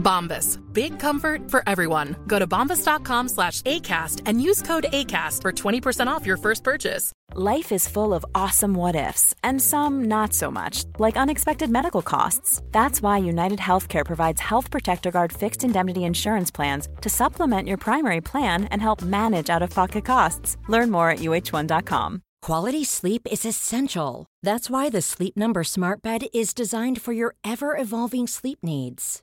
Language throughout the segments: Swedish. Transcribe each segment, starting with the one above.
Bombas. Big comfort for everyone. Go to bombas.com slash ACAST and use code ACAST for 20% off your first purchase. Life is full of awesome what ifs, and some not so much, like unexpected medical costs. That's why United Healthcare provides Health Protector Guard fixed indemnity insurance plans to supplement your primary plan and help manage out of pocket costs. Learn more at uh1.com. Quality sleep is essential. That's why the Sleep Number Smart Bed is designed for your ever evolving sleep needs.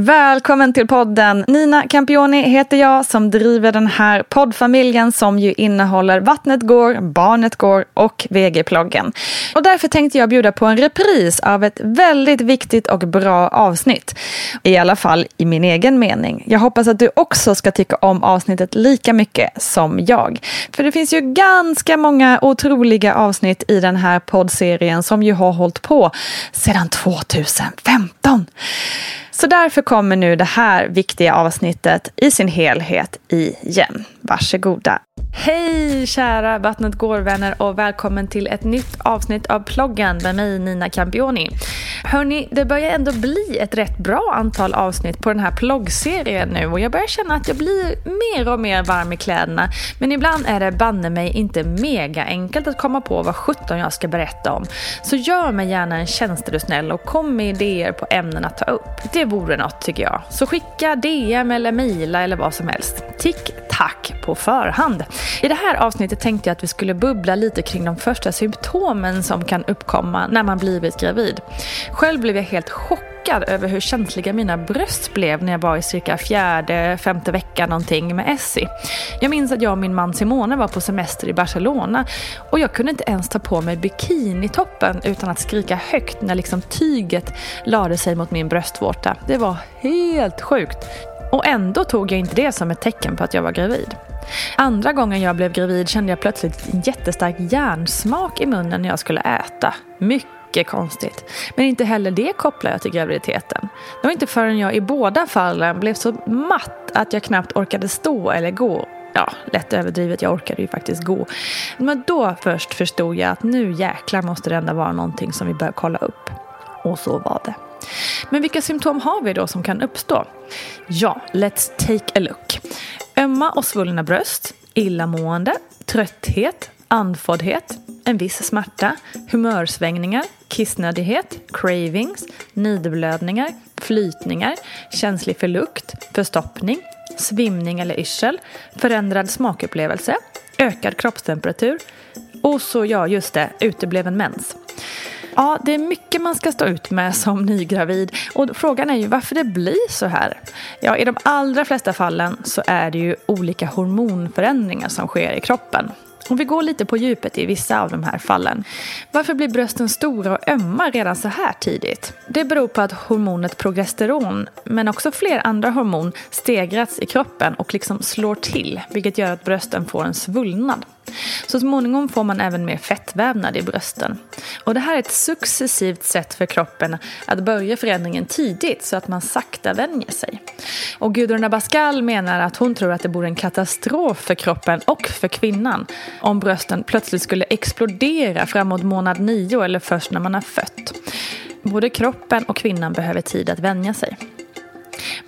Välkommen till podden. Nina Campioni heter jag som driver den här poddfamiljen som ju innehåller Vattnet går, Barnet går och VG-ploggen. Och därför tänkte jag bjuda på en repris av ett väldigt viktigt och bra avsnitt. I alla fall i min egen mening. Jag hoppas att du också ska tycka om avsnittet lika mycket som jag. För det finns ju ganska många otroliga avsnitt i den här poddserien som ju har hållit på sedan 2015. Så därför kommer nu det här viktiga avsnittet i sin helhet igen. Varsågoda. Hej kära Vattnet går-vänner och välkommen till ett nytt avsnitt av ploggen med mig Nina Campioni. Hörni, det börjar ändå bli ett rätt bra antal avsnitt på den här ploggserien nu och jag börjar känna att jag blir mer och mer varm i kläderna. Men ibland är det banne mig inte mega enkelt att komma på vad sjutton jag ska berätta om. Så gör mig gärna en tjänst är du snäll och kom med idéer på ämnen att ta upp. Det vore något tycker jag. Så skicka DM eller mejla eller vad som helst. Tick tack på förhand. I det här avsnittet tänkte jag att vi skulle bubbla lite kring de första symptomen som kan uppkomma när man blivit gravid. Själv blev jag helt chockad över hur känsliga mina bröst blev när jag var i cirka fjärde, femte veckan någonting med Essie. Jag minns att jag och min man Simone var på semester i Barcelona och jag kunde inte ens ta på mig bikinitoppen utan att skrika högt när liksom tyget lade sig mot min bröstvårta. Det var helt sjukt. Och ändå tog jag inte det som ett tecken på att jag var gravid. Andra gången jag blev gravid kände jag plötsligt en jättestark järnsmak i munnen när jag skulle äta. Mycket konstigt. Men inte heller det kopplar jag till graviditeten. Det var inte förrän jag i båda fallen blev så matt att jag knappt orkade stå eller gå Ja, lätt överdrivet, jag orkade ju faktiskt gå. Men då först förstod jag att nu jäklar måste det ändå vara någonting som vi bör kolla upp. Och så var det. Men vilka symptom har vi då som kan uppstå? Ja, let's take a look. Ömma och svullna bröst, illamående, trötthet, andfåddhet, en viss smärta, humörsvängningar, kissnödighet, cravings, nidblödningar, flytningar, känslig för lukt, förstoppning, svimning eller yrsel, förändrad smakupplevelse, ökad kroppstemperatur och så, ja just det, utebliven mens. Ja, det är mycket man ska stå ut med som nygravid och frågan är ju varför det blir så här. Ja, i de allra flesta fallen så är det ju olika hormonförändringar som sker i kroppen. Och vi går lite på djupet i vissa av de här fallen. Varför blir brösten stora och ömma redan så här tidigt? Det beror på att hormonet progesteron, men också fler andra hormon, stegrats i kroppen och liksom slår till, vilket gör att brösten får en svullnad. Så småningom får man även mer fettvävnad i brösten. Och det här är ett successivt sätt för kroppen att börja förändringen tidigt så att man sakta vänjer sig. Och Gudrun Abascal menar att hon tror att det vore en katastrof för kroppen och för kvinnan om brösten plötsligt skulle explodera framåt månad nio eller först när man har fött. Både kroppen och kvinnan behöver tid att vänja sig.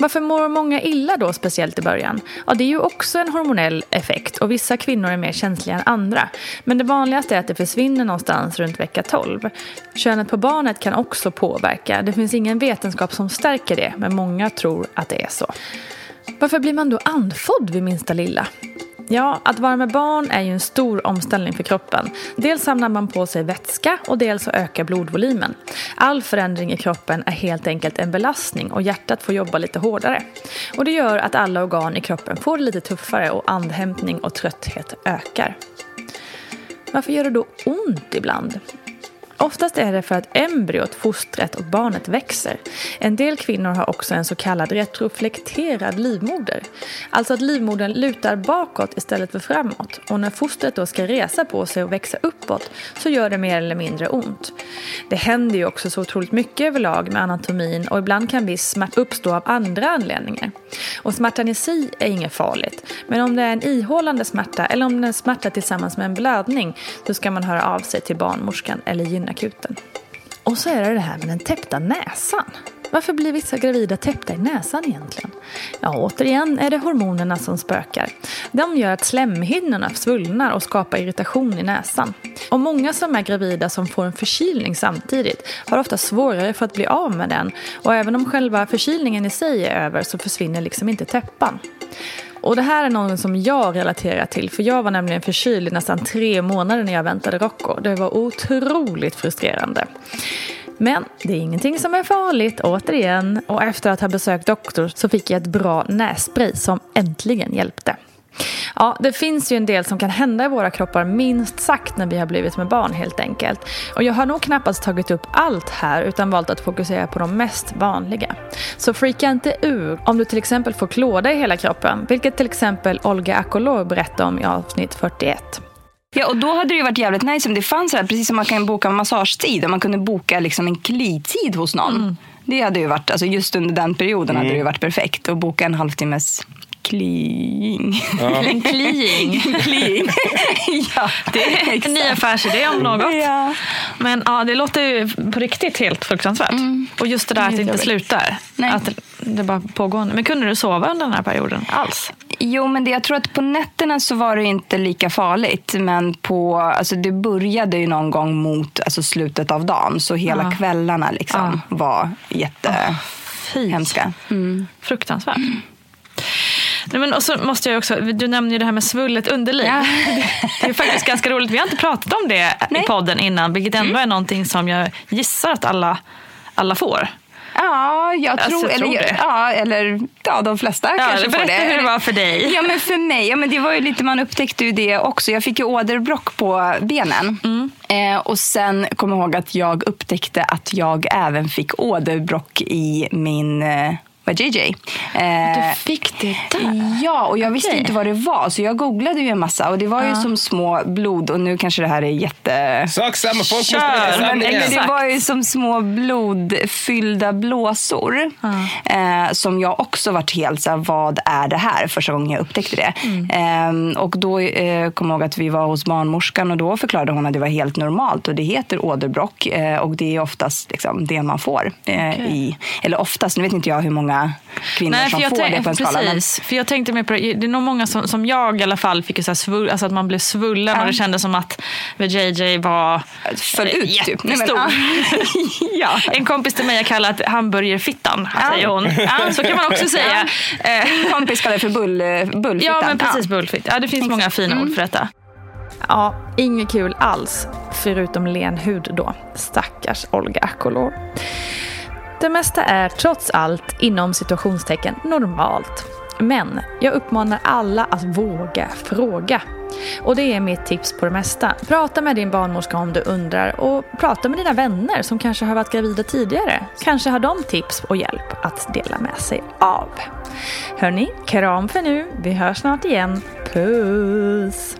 Varför mår många illa då, speciellt i början? Ja, det är ju också en hormonell effekt och vissa kvinnor är mer känsliga än andra. Men det vanligaste är att det försvinner någonstans runt vecka 12. Könet på barnet kan också påverka. Det finns ingen vetenskap som stärker det, men många tror att det är så. Varför blir man då andfådd vid minsta lilla? Ja, att vara med barn är ju en stor omställning för kroppen. Dels samlar man på sig vätska och dels så ökar blodvolymen. All förändring i kroppen är helt enkelt en belastning och hjärtat får jobba lite hårdare. Och det gör att alla organ i kroppen får det lite tuffare och andhämtning och trötthet ökar. Varför gör det då ont ibland? Oftast är det för att embryot, fostret och barnet växer. En del kvinnor har också en så kallad retroflekterad livmoder. Alltså att livmodern lutar bakåt istället för framåt. Och när fostret då ska resa på sig och växa uppåt så gör det mer eller mindre ont. Det händer ju också så otroligt mycket överlag med anatomin och ibland kan viss smärta uppstå av andra anledningar. Och smärtan i sig är inget farligt. Men om det är en ihållande smärta eller om det är en smärta tillsammans med en blödning så ska man höra av sig till barnmorskan eller akuten. Och så är det det här med den täppta näsan. Varför blir vissa gravida täppta i näsan egentligen? Ja, återigen är det hormonerna som spökar. De gör att slemhinnorna svullnar och skapar irritation i näsan. Och många som är gravida som får en förkylning samtidigt har ofta svårare för att bli av med den. Och även om själva förkylningen i sig är över så försvinner liksom inte täppan. Och det här är någon som jag relaterar till för jag var nämligen förkyld i nästan tre månader när jag väntade Rocco. Det var otroligt frustrerande. Men det är ingenting som är farligt, återigen. Och efter att ha besökt doktor så fick jag ett bra nässpray som äntligen hjälpte. Ja, det finns ju en del som kan hända i våra kroppar minst sagt när vi har blivit med barn helt enkelt. Och jag har nog knappast tagit upp allt här utan valt att fokusera på de mest vanliga. Så freaka inte ur om du till exempel får klåda i hela kroppen, vilket till exempel Olga Akolor berättade om i avsnitt 41. Ja, och då hade det ju varit jävligt nice om det fanns här, precis som man kan boka massagetid, om man kunde boka liksom en klitid hos någon. Mm. Det hade ju varit, alltså just under den perioden mm. hade det ju varit perfekt att boka en halvtimmes Kling. Ja. En kliing. kliing. ja, det är en ny affärsidé om något. Ja. Men ja, det låter ju på riktigt helt fruktansvärt. Mm. Och just det där att det inte slutar. Nej. Att det bara pågår. Men kunde du sova under den här perioden alls? Jo, men det, jag tror att på nätterna så var det inte lika farligt. Men på, alltså det började ju någon gång mot alltså slutet av dagen. Så hela ja. kvällarna liksom ja. var jättehemska. Oh, mm. Fruktansvärt. Nej, men och så måste jag också, du nämnde ju det här med svullet underliv. Ja. Det är faktiskt ganska roligt. Vi har inte pratat om det Nej. i podden innan, vilket ändå mm. är någonting som jag gissar att alla, alla får. Ja, jag alltså, tror, tror eller, det. Ja, eller ja, de flesta ja, kanske får det. hur det var för dig. Ja, men för mig, ja, men det var ju lite, man upptäckte ju det också. Jag fick ju åderbråck på benen. Mm. Eh, och sen kom jag ihåg att jag upptäckte att jag även fick åderbråck i min eh, var JJ. Eh, du fick det där? Ja, och jag okay. visste inte vad det var. Så jag googlade ju en massa och det var ju som små blod och nu kanske det här är jätte... Sak samma, folk Kör. måste men, men Det var ju som små blodfyllda blåsor. Eh, som jag också varit helt så här, vad är det här? Första gången jag upptäckte det. Mm. Eh, och då eh, kom jag ihåg att vi var hos barnmorskan och då förklarade hon att det var helt normalt och det heter åderbråck och det är oftast liksom, det man får. Okay. i, eller oftast, nu vet inte jag hur många kvinnor Nej, som får det på en skala. Precis, men... för jag tänkte mer på det. Det är nog många som, som jag i alla fall fick så svull, alltså att man blev svullen ja. och det kändes som att JJ var Föll ut, typ. jättestor. Typ. ja. En kompis till mig har kallat hamburgerfittan, ja. säger hon. Ja, så kan man också säga. Min kompis kallar det för bull, bullfittan. Ja, men precis. Ja. Bullfitt. Ja, det finns Exakt. många fina mm. ord för detta. Ja, inget kul alls, förutom len hud då. Stackars Olga Akolor. Det mesta är trots allt inom situationstecken normalt. Men jag uppmanar alla att våga fråga. Och det är mitt tips på det mesta. Prata med din barnmorska om du undrar och prata med dina vänner som kanske har varit gravida tidigare. Kanske har de tips och hjälp att dela med sig av. Hörni, kram för nu. Vi hörs snart igen. Puss!